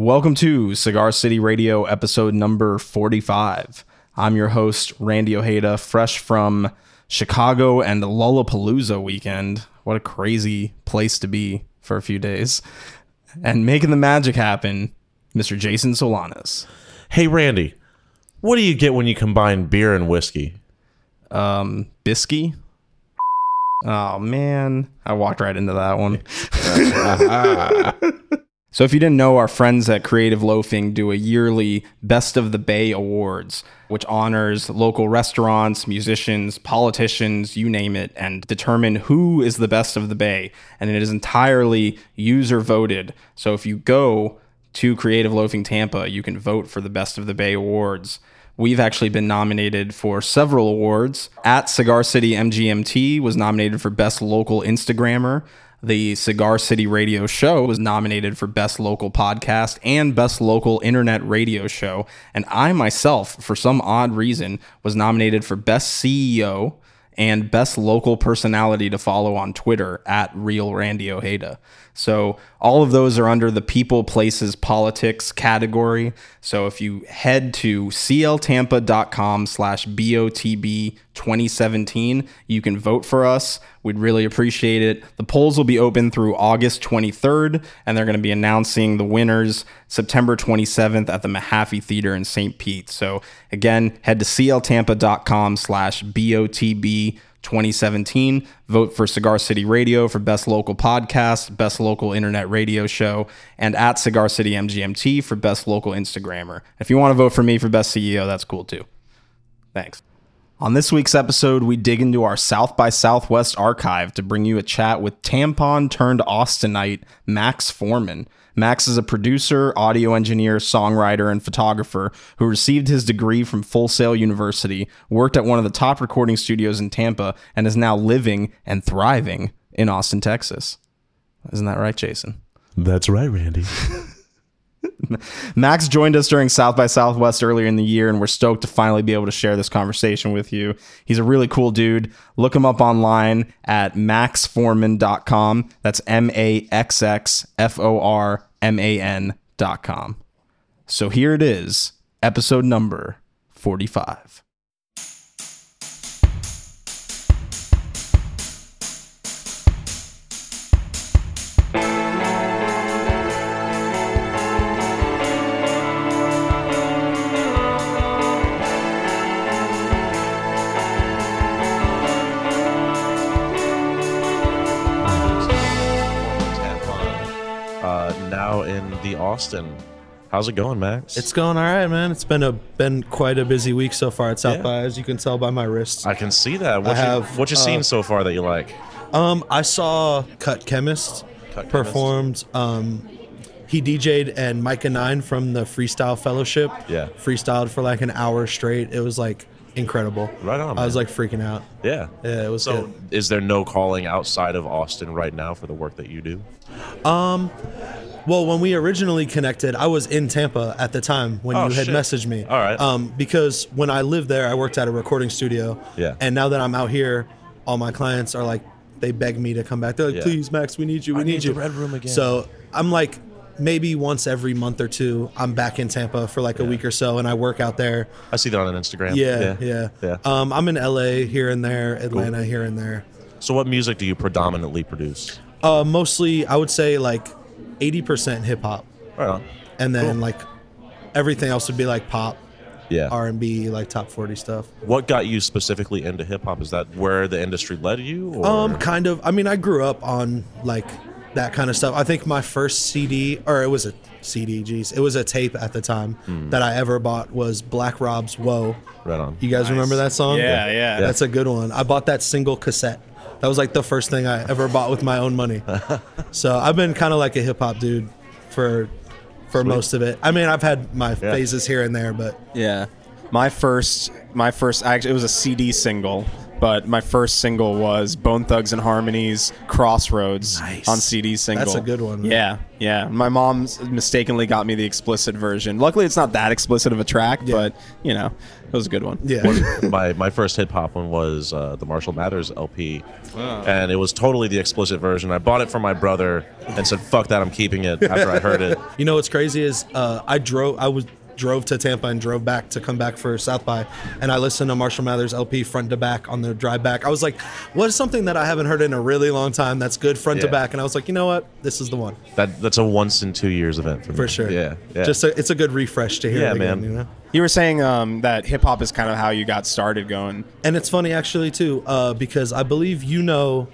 Welcome to Cigar City Radio, episode number 45. I'm your host, Randy Ojeda, fresh from Chicago and Lollapalooza weekend. What a crazy place to be for a few days. And making the magic happen, Mr. Jason Solanas. Hey, Randy, what do you get when you combine beer and whiskey? Um, Bisky? Oh, man. I walked right into that one. So, if you didn't know, our friends at Creative Loafing do a yearly Best of the Bay Awards, which honors local restaurants, musicians, politicians, you name it, and determine who is the best of the Bay. And it is entirely user voted. So, if you go to Creative Loafing Tampa, you can vote for the Best of the Bay Awards. We've actually been nominated for several awards. At Cigar City MGMT was nominated for Best Local Instagrammer. The Cigar City Radio Show was nominated for Best Local Podcast and Best Local Internet Radio Show. And I myself, for some odd reason, was nominated for Best CEO and Best Local Personality to follow on Twitter at Real Randy Ojeda. So all of those are under the People, Places, Politics category. So if you head to cltampa.com slash BOTB 2017, you can vote for us. We'd really appreciate it. The polls will be open through August 23rd, and they're going to be announcing the winners September 27th at the Mahaffey Theater in St. Pete. So again, head to cltampa.com slash BOTB 2017. Vote for Cigar City Radio for Best Local Podcast, Best Local Internet Radio Show, and at Cigar City MGMT for Best Local Instagrammer. If you want to vote for me for Best CEO, that's cool too. Thanks. On this week's episode, we dig into our South by Southwest archive to bring you a chat with Tampan turned Austinite Maxx Forman. Max is a producer, audio engineer, songwriter, and photographer who received his degree from Full Sail University, worked at one of the top recording studios in Tampa, and is now living and thriving in Austin, Texas. Isn't that right, Jason? That's right, Randy. Max joined us during South by Southwest earlier in the year, and we're stoked to finally be able to share this conversation with you. He's a really cool dude. Look him up online at maxxforman.com. That's M A X X F O R M A N.com. So here it is, episode number 45. Austin. How's it going, Max? It's going all right, man. It's been a been quite a busy week so far at South Yeah. by, as you can tell by my wrists. I can see that. What I you, have, what you uh, seen so far that you like? Um, I saw Cut Chemist Cut Chemist. performed. Um, he DJ'd and Mikah Nine from the Freestyle Fellowship. Yeah. freestyled for like an hour straight. It was like incredible. Right on, I was like freaking out. Yeah. Yeah, it was So, good. is there no calling outside of Austin right now for the work that you do? Well, when we originally connected, I was in Tampa at the time when Oh, you had shit. messaged me. All right. Um, because when I lived there, I worked at a recording studio. Yeah. And now that I'm out here, all my clients are like, they beg me to come back. They're like, Yeah. please, Max, we need you. We I need, need you. Red Room again. So I'm like, maybe once every month or two, I'm back in Tampa for like a week or so, and I work out there. I see that on Instagram. Yeah, yeah. yeah. Um, I'm in LA here and there, Atlanta here and there. So, what music do you predominantly produce? Uh, mostly, I would say like 80% hip hop, Right on. and then Cool. like everything else would be like pop. Yeah. R&B, like top 40 stuff. What got you specifically into hip hop? Is that where the industry led you? Or? Um, kind of. I mean, I grew up on like that kind of stuff. I think my first CD, or it was a CD, geez, it was a tape at the time that I ever bought was Black Rob's "Whoa." right on. You guys remember that song? Yeah, yeah. That's a good one. I bought that single cassette. That was like the first thing I ever bought with my own money. so I've been kind of like a hip hop dude for for most of it. I mean, I've had my phases here and there, but Yeah. My first, my first, actually, it was a CD single. But my first single was Bone Thugs-n-Harmony's Crossroads Nice. on CD single. That's a good one. Yeah, yeah. My mom mistakenly got me the explicit version. Luckily, it's not that explicit of a track, Yeah. but you know, it was a good one. Yeah. my my first hip hop one was uh, the Marshall Mathers LP, and it was totally the explicit version. I bought it from my brother and said, "Fuck that, I'm keeping it." After I heard it, You know what's crazy is uh, I drove. I was drove to Tampa and drove back to come back for South by, and I listened to Marshall Mathers LP front to back on the drive back. I was like, "What is something that I haven't heard in a really long time that's good front to back?" And I was like, "You know what? This is the one that that's a once in two years event for me. for sure." Yeah, yeah. Just a, it's a good refresh to hear Yeah, it again. man. You know. You were saying um, that hip hop is kind of how you got started going. And it's funny actually too, uh, because I believe you know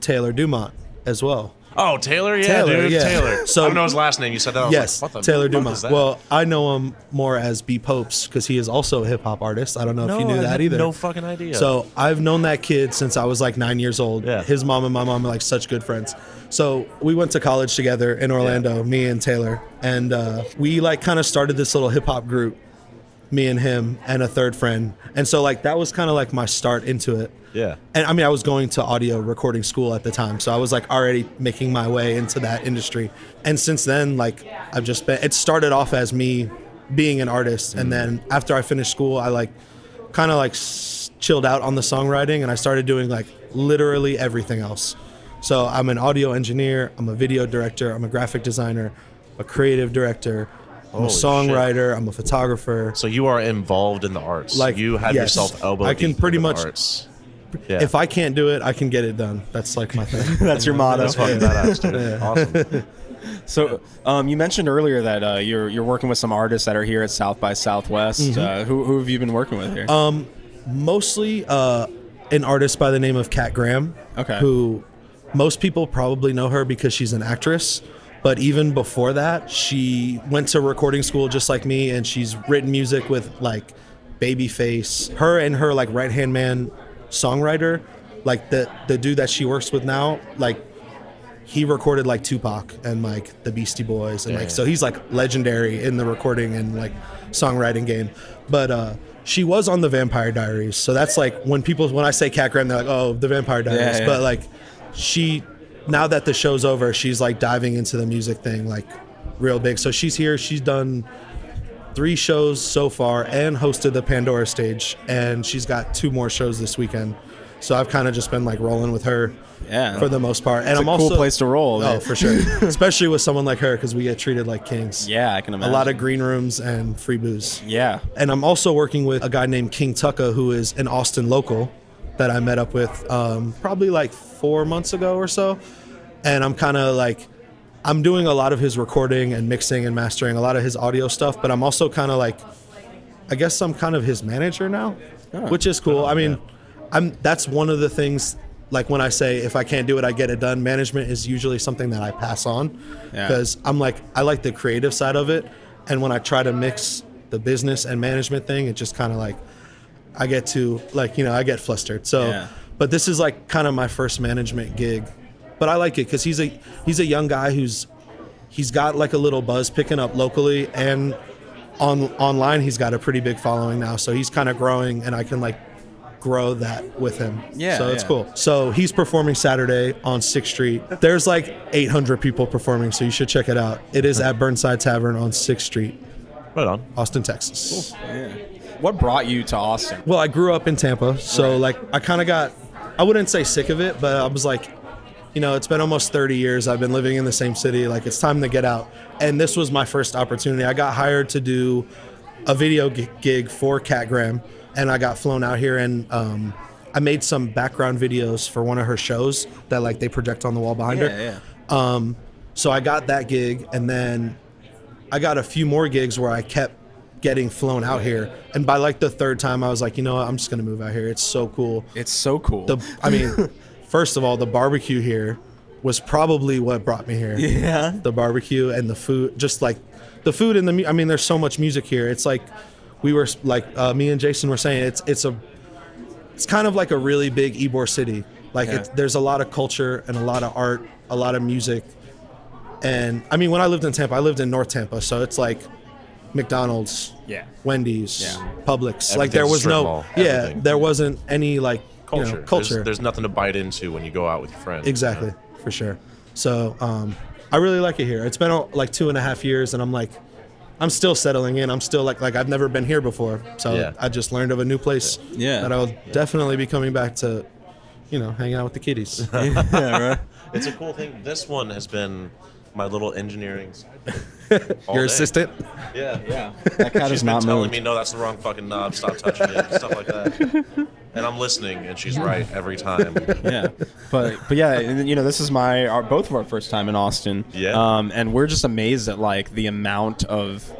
Taylor Dumont as well. Oh, Taylor, yeah, Taylor, dude, yeah. Taylor. So- I don't know his last name. You said that. I was yes, like, what the Taylor fuck Dumont. is that? Well, I know him more as B Popes because he is also a hip hop artist. I don't know no, if you knew I that either. No fucking idea. So I've known that kid since I was like nine years old. Yeah. His mom and my mom are like such good friends. So we went to college together in Orlando, me and Taylor, and uh, we like kind of started this little hip hop group. Me and him and a third friend, and so like that was kind of like my start into it. yeah, And I mean, I was going to audio recording school at the time, so I was like already making my way into that industry. And since then, like I've just been. It started off as me being an artist, and mm. then after I finished school, I like kind of like s- chilled out on the songwriting, and I started doing like literally everything else. So I'm an audio engineer, I'm a video director, I'm a graphic designer, a creative director, I'm a Holy shit. songwriter, I'm a photographer. So you are involved in the arts. Like, you have yes. yourself elbow. I can deep pretty into the much- Arts. Yeah. If I can't do it, I can get it done. That's like my thing. That's your motto. that's fucking badass, dude. Awesome. So, um, you mentioned earlier that uh, you're you're working with some artists that are here at South by Southwest. Mm-hmm. Uh, who, who have you been working with here? Um, mostly uh, an artist by the name of Kat Graham. Okay. Who most people probably know her because she's an actress. But even before that, she went to recording school just like me, and she's written music with like Babyface. Her and her like right hand man songwriter, like the the dude that she works with now, like he recorded like Tupac and like the Beastie Boys and like so he's like legendary in the recording and like songwriting game. But uh she was on the Vampire Diaries. So that's like when people when I say Kat Graham, they're like, oh, the Vampire Diaries. yeah. But like she now that the show's over, she's like diving into the music thing like real big. So she's here, she's done three shows so far and hosted the Pandora stage and she's got two more shows this weekend. So I've kind of just been like rolling with her Yeah. for the most part. And a I'm cool also place to roll, Oh, for sure. Especially with someone like her because we get treated like kings. yeah, I can imagine A lot of green rooms and free booze. yeah. And I'm also working with a guy named King Tucka who is an Austin local that I met up with um, probably like four months ago or so. And I'm kind of like, I'm doing a lot of his recording and mixing and mastering a lot of his audio stuff, but I'm also kind of like, I guess I'm kind of his manager now, which is cool. I mean, I'm that's one of the things. Like when I say if I can't do it, I get it done. Management is usually something that I pass on Yeah. because I'm like I like the creative side of it, and when I try to mix the business and management thing, it just kind of like I get to like you know I get flustered. So, Yeah. but this is like kind of my first management gig, but I like it because he's a he's a young guy who's he's got like a little buzz picking up locally and on online he's got a pretty big following now. So he's kind of growing and i can like grow that with him. Yeah, so it's yeah. cool. So he's performing saturday on 6th street. There's like 800 people performing so you should check it out. It is at burnside tavern on 6th street. Right on. austin texas What brought you to Austin? well i grew up in tampa so like i kind of got i wouldn't say sick of it but i was like you know it's been almost 30 years i've been living in the same city like it's time to get out and this was my first opportunity i got hired to do a video gig for kat graham and i got flown out here and um, i made some background videos for one of her shows that like they project on the wall behind her Yeah. um, so I got that gig, and then I got a few more gigs where I kept getting flown out here. And by like the third time, I was like, you know what, I'm just gonna move out here. It's so cool. It's so cool. The, I mean, first of all, the barbecue here was probably what brought me here. yeah. The barbecue and the food, just like the food and the. mu- I mean, there's so much music here. It's like we were like uh, me and Jason were saying. It's it's a it's kind of like a really big Ybor city. Like Yeah. there's a lot of culture and a lot of art, a lot of music. And I mean, when I lived in Tampa, I lived in North Tampa, so it's like McDonald's, Yeah. Wendy's, Yeah. Publix. Like there was no, mall, yeah, everything. there wasn't any like you know, culture. culture. There's, there's nothing to bite into when you go out with your friends. Exactly, for sure. So um, I really like it here. It's been uh, like two and a half years, and I'm like, I'm still settling in. I'm still like like I've never been here before. So Yeah. I just learned of a new place. Yeah. that I'll definitely be coming back to, you know, hang out with the kiddies. yeah, right. It's a cool thing. This one has been my little engineering. all Your day. assistant. Yeah. Yeah, that cat She's is been not telling moved. me, no, that's the wrong fucking knob. Stop touching it. Stuff like that. And I'm listening, and she's right every time. yeah, but but yeah, and, you know, this is my our, both of our first time in Austin. Yeah. Um, and we're just amazed at like the amount of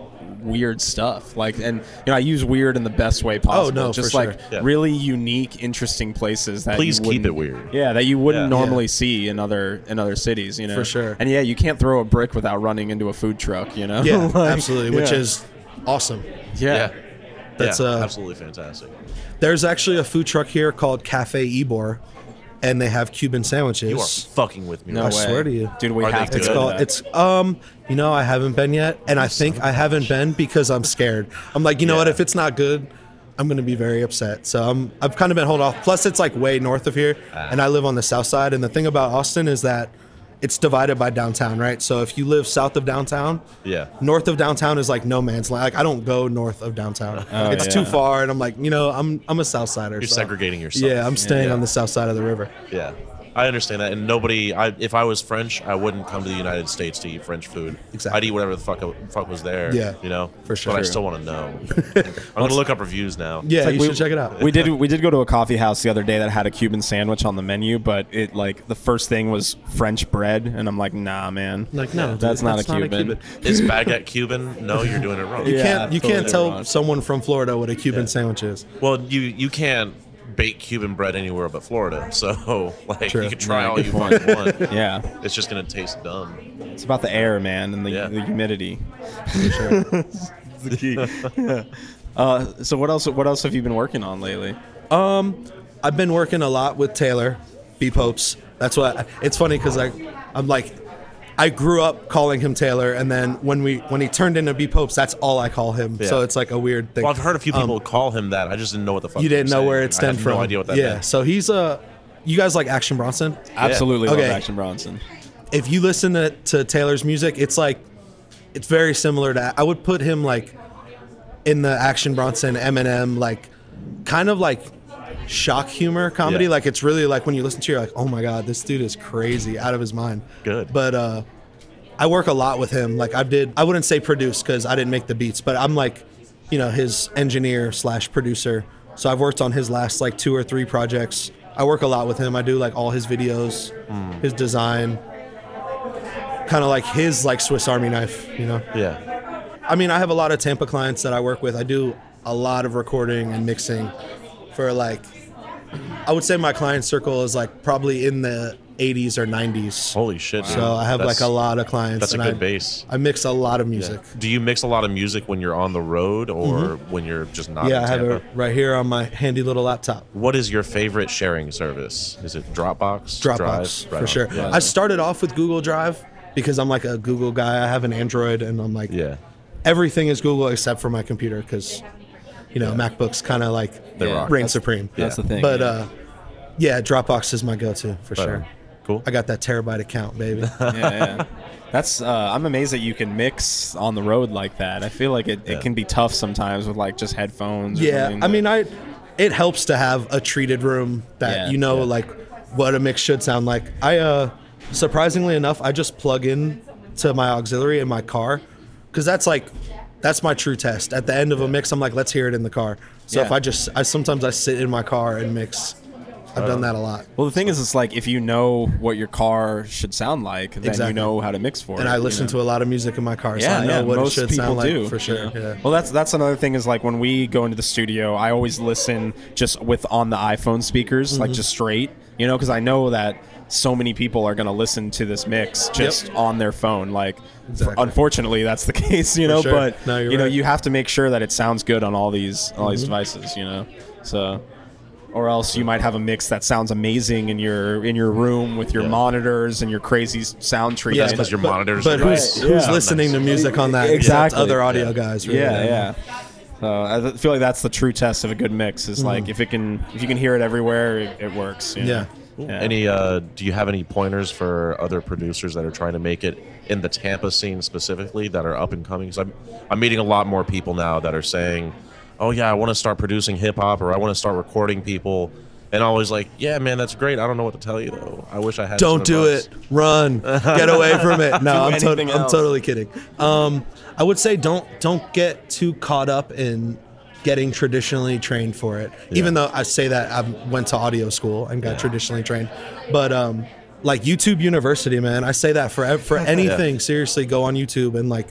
weird stuff. Like, and you know, I use weird in the best way possible. Oh no, just for like sure. Yeah. really unique, interesting places that Please you keep it weird. Yeah, that you wouldn't Yeah. normally Yeah. see in other in other cities. You know, For sure. And yeah, you can't throw a brick without running into a food truck. You know. Yeah, Like, absolutely, which is awesome. yeah. Yeah. That's, yeah, uh, absolutely fantastic. There's actually a food truck here called Cafe Ybor, and they have Cuban sandwiches. You are fucking with me. No I way. swear to you. dude. We Are have to It's go called. that. It's um. You know, I haven't been yet, and I think I haven't been because I'm scared. I'm like, you know what? If it's not good, I'm gonna be very upset. So I'm. I've kind of been holding off. Plus, it's like way north of here, Ah. and I live on the south side. And the thing about Austin is that it's divided by downtown, right? So if you live south of downtown, Yeah. north of downtown is like no man's land. Like I don't go north of downtown. Oh, it's yeah. too far, and I'm like, you know, I'm I'm a south sider. You're so- segregating yourself. Yeah, I'm staying Yeah. on the south side of the river. Yeah. I understand that, and nobody. I, if I was French, I wouldn't come to the United States to eat French food. Exactly. I'd eat whatever the fuck fuck was there. Yeah, you know, for sure. But I still want to know. I'm gonna look up reviews now. Yeah, like you we- should check it out. we did we did go to a coffee house the other day that had a Cuban sandwich on the menu, but it like the first thing was French bread, and I'm like, nah, man, Like, no, dude, that's, not, that's a not a Cuban. Cuban. Is baguette Cuban? No, you're doing it wrong. You Yeah, can't you totally can't tell wrong. someone from Florida what a Cuban Yeah. sandwich is. Well, you you can't bake Cuban bread anywhere but Florida. So like True. you can try Yeah, all you point. fucking want. Yeah, It's just gonna taste dumb. it's about the air, man, and the, Yeah. the humidity. The key. uh, so what else? What else have you been working on lately? Um, I've been working a lot with Taylor, B Popes. That's what it's funny because I I'm like I grew up calling him Taylor, and then when we when he turned into B Popes, that's all I call him. So it's like a weird thing. Well, I've heard a few people call him that. I just didn't know what the fuck. Um, you didn't know saying. where it stemmed from. No idea what that yeah. meant. So he's a. You guys like Action Bronson? Absolutely Okay. love Action Bronson. if you listen to, to Taylor's music, it's like it's very similar to. I would put him like in the Action Bronson, Eminem, like kind of like shock humor comedy. Yeah. Like it's really like when you listen to, it, you're like, oh my god, this dude is crazy, out of his mind. Good. But uh, I work a lot with him. Like I did, I wouldn't say produce because I didn't make the beats, but I'm like, you know, his engineer slash producer. So I've worked on his last like two or three projects. I work a lot with him. I do like all his videos, his design, kind of like his like Swiss Army knife, you know. Yeah. I mean, I have a lot of Tampa clients that I work with. I do a lot of recording and mixing for like I would say my client circle is like probably in the 80s or 90s. Holy shit. So I have That's- like a lot of clients. That's a good I, base. I mix a lot of music. Do you mix a lot of music when you're on the road or when you're just not Mm-hmm. Yeah, I have it right here on my handy little laptop. What is your favorite sharing service? Is it Dropbox? Dropbox Drive? Right for on. sure. Yeah. I started off with Google Drive because I'm like a Google guy. I have an Android and I'm like yeah. everything is Google except for my computer because you know MacBooks kind of like They Yeah. rock. reign That's- supreme. That's the thing. But yeah. uh, yeah, Dropbox is my go-to for Right sure. on. Cool. I got that terabyte account, baby. yeah, yeah. That's uh, I'm amazed that you can mix on the road like that. I feel like it, Yeah. it can be tough sometimes with like just headphones. Or yeah, I but- mean, I it helps to have a treated room that Yeah, you know yeah. like what a mix should sound like. I uh surprisingly enough, I just plug in to my auxiliary in my car cuz that's like that's my true test. At the end of a mix, I'm like, let's hear it in the car. So if I just I sometimes I sit in my car and mix. I've done that a lot. Well, the thing is, it's like if you know what your car should sound like, then Exactly. you know how to mix for it. And I you listen know? to a lot of music in my car, so Yeah, I know yeah, what it most should people sound like do for sure. you know? Yeah. Well, that's that's another thing is like when we go into the studio, I always listen just with on the iPhone speakers, Mm-hmm. like just straight, you know, because I know that so many people are going to listen to this mix just on their phone. Like, Exactly. unfortunately, that's the case, you know. sure. But No, you're you know. Mm-hmm. you have to make sure that it sounds good on all these all these devices, you know. So. Or else you might have a mix that sounds amazing in your in your room with your Yeah. monitors and your crazy sound treatment. Yeah, because your but, monitors But are who's right. who's Yeah. listening to music on that? Exactly. Except other audio Yeah. guys. Really. Yeah, yeah. So I feel like that's the true test of a good mix. Is like if it can, if you can hear it everywhere, it, it works. you know? Yeah. Yeah. Any? Uh, do you have any pointers for other producers that are trying to make it in the Tampa scene specifically that are up and coming? Because I'm I'm meeting a lot more people now that are saying, "Oh yeah, I want to start producing hip hop or I want to start recording people." And always like, "Yeah, man, that's great. I don't know what to tell you though. I wish I had." Don't some do advice." it. Run. Get away from it. No, I'm, to- I'm totally kidding. Um, I would say don't don't get too caught up in getting traditionally trained for it. Even though I say that I went to audio school and got traditionally trained, but um, like YouTube University, man, I say that for for anything. Seriously, go on YouTube and like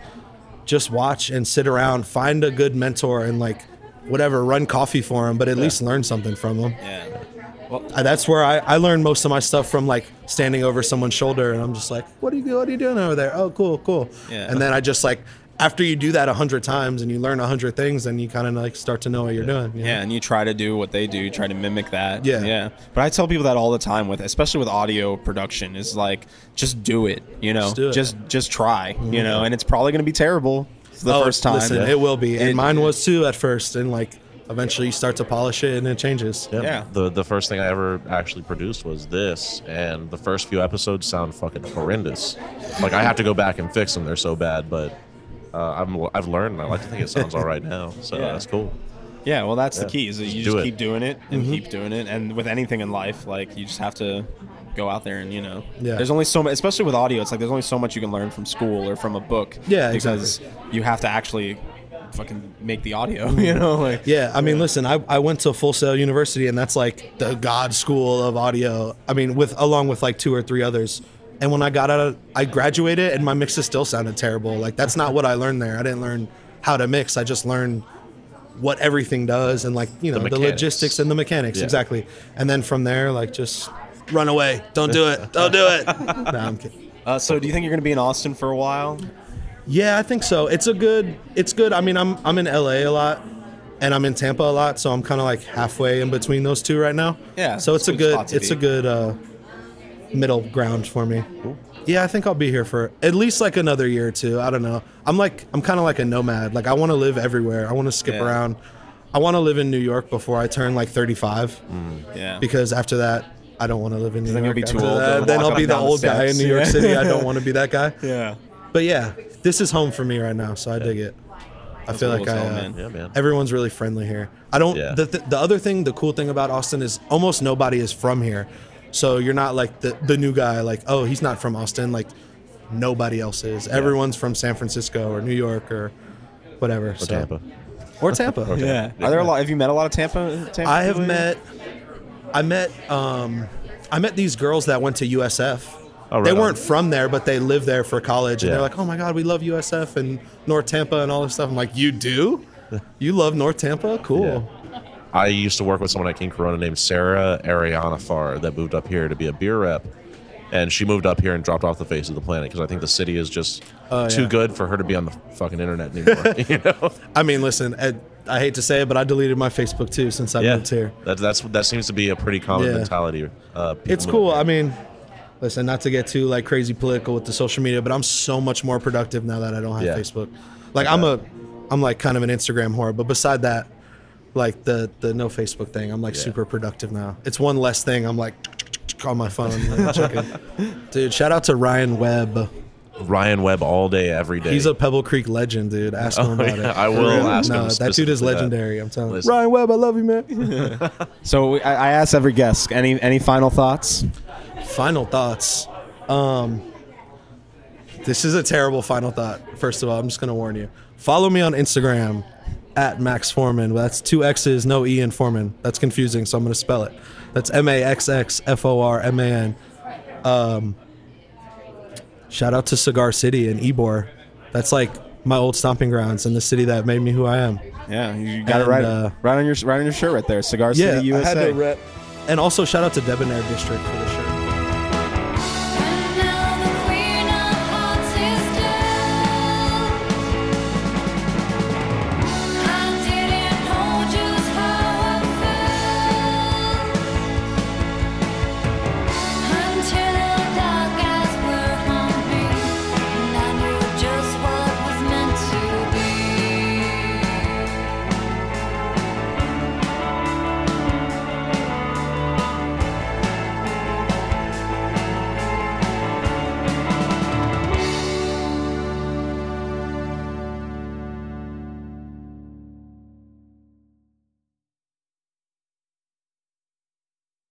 just watch and sit around, find a good mentor and like whatever, run coffee for them, but at least learn something from them. Yeah. Uh, that's where I, I learned most of my stuff from like standing over someone's shoulder and I'm just like, what are you what are you doing over there? Oh, cool, cool. Yeah. And then I just like after you do that a hundred times and you learn a hundred things, then you kind of like start to know what you're doing. you know? Yeah, and you try to do what they do, you try to mimic that. Yeah. yeah. But I tell people that all the time with, especially with audio production, is like just do it. You know, Just do it. just just try. You mm-hmm. know, and it's probably going to be terrible the Oh, first time. Listen, it will be, and It- mine was too at first, and like eventually you start to polish it and it changes. Yeah. Yeah. The the first thing I ever actually produced was this, and the first few episodes sound fucking horrendous. Like I have to go back and fix them; they're so bad. But uh, I'm I've learned, and I like to think it sounds all right now. So Yeah. that's cool. Yeah, well, that's the key. Is that you Just just do it. keep doing it and Mm-hmm. keep doing it, and with anything in life, like you just have to go out there and you know, Yeah. there's only so much, especially with audio. It's like there's only so much you can learn from school or from a book. Yeah, because you have to actually fucking make the audio. You know, like Yeah, I mean, listen, I, I went to Full Sail University, and that's like the God school of audio. I mean, with along with like two or three others. And when I got out, of, I graduated, and my mixes still sounded terrible. Like that's not what I learned there. I didn't learn how to mix. I just learned what everything does, and like you know the, mechanics. logistics and the mechanics Yeah. exactly. And then from there, like just run away. Don't do it. Don't do it. nah, I'm kidding. Uh, so, do you think you're going to be in Austin for a while? Yeah, I think so. It's a good. It's good. I mean, I'm I'm in LA a lot, and I'm in Tampa a lot, so I'm kind of like halfway in between those two right now. Yeah, So it's a it's a good spot good. to It's be. a good uh, middle ground for me. Yeah, I think I'll be here for at least like another year or two. I don't know. I'm like I'm kind of like a nomad. Like I want to live everywhere. I want to skip Yeah. around. I want to live in New York before I turn like 35, Yeah, because after that. I don't want to live in New then you'll York. be too old that. Then I'll be the down the old guy in. New York Yeah. City. I don't want to be that guy. yeah. But yeah, this is home for me right now, so I dig it. I feel like I, uh, man. Yeah, man. everyone's really friendly here. I don't. Yeah. The, the the other thing, the cool thing about Austin is almost nobody is from here, so you're not like the the new guy. Like, oh, he's not from Austin. Like, nobody else is. Everyone's from San Francisco or New York or whatever. Or so. Tampa. Or Tampa. Yeah. Are there a lot? Have you met a lot of Tampa? Tampa I have people? met. I met. Um, I met these girls that went to USF. Oh, right they weren't from there, but they lived there for college, and Yeah. they're like, "Oh my God, we love USF and North Tampa and all this stuff." I'm like, "You do? You love North Tampa? Cool." I used to work with someone at King Corona named Sarah Ariana Farr that moved up here to be a beer rep. And she moved up here and dropped off the face of the planet because I think the city is just Oh, too yeah. good for her to be on the fucking internet anymore. you know? I mean, listen, Ed, I hate to say it, but I deleted my Facebook too since I Yeah, moved here. that, that's that seems to be a pretty common Yeah. mentality. Uh, It's cool. here. I mean, listen, not to get too like crazy political with the social media, but I'm so much more productive now that I don't have. Facebook. Like I'm a, I'm like kind of an Instagram whore, but beside that, like the the no Facebook thing, I'm like Yeah. super productive now. It's one less thing. I'm like on my phone, like. Dude, shout out to Ryan Webb. Ryan Webb all day, every day. He's a Pebble Creek legend, dude. Ask him Oh, about yeah, it. I will real. ask him that dude is specifically that. legendary. I'm telling you. Ryan Webb, I love you, man. So I, I asked every guest. Any any final thoughts? final thoughts. Um, this is a terrible final thought. First of all, I'm just gonna warn you. Follow me on Instagram at Maxx Forman. That's two X's, no E in Forman. That's confusing, so I'm gonna spell it. That's M A X X F O R M A N. Um, shout out to Cigar City and Ybor. That's like my old stomping grounds and the city that made me who I am. Yeah, you got it right, uh, right on your right on your shirt right there. Cigar Yeah, City USA. I had to rep. And also shout out to Debonair District for the show.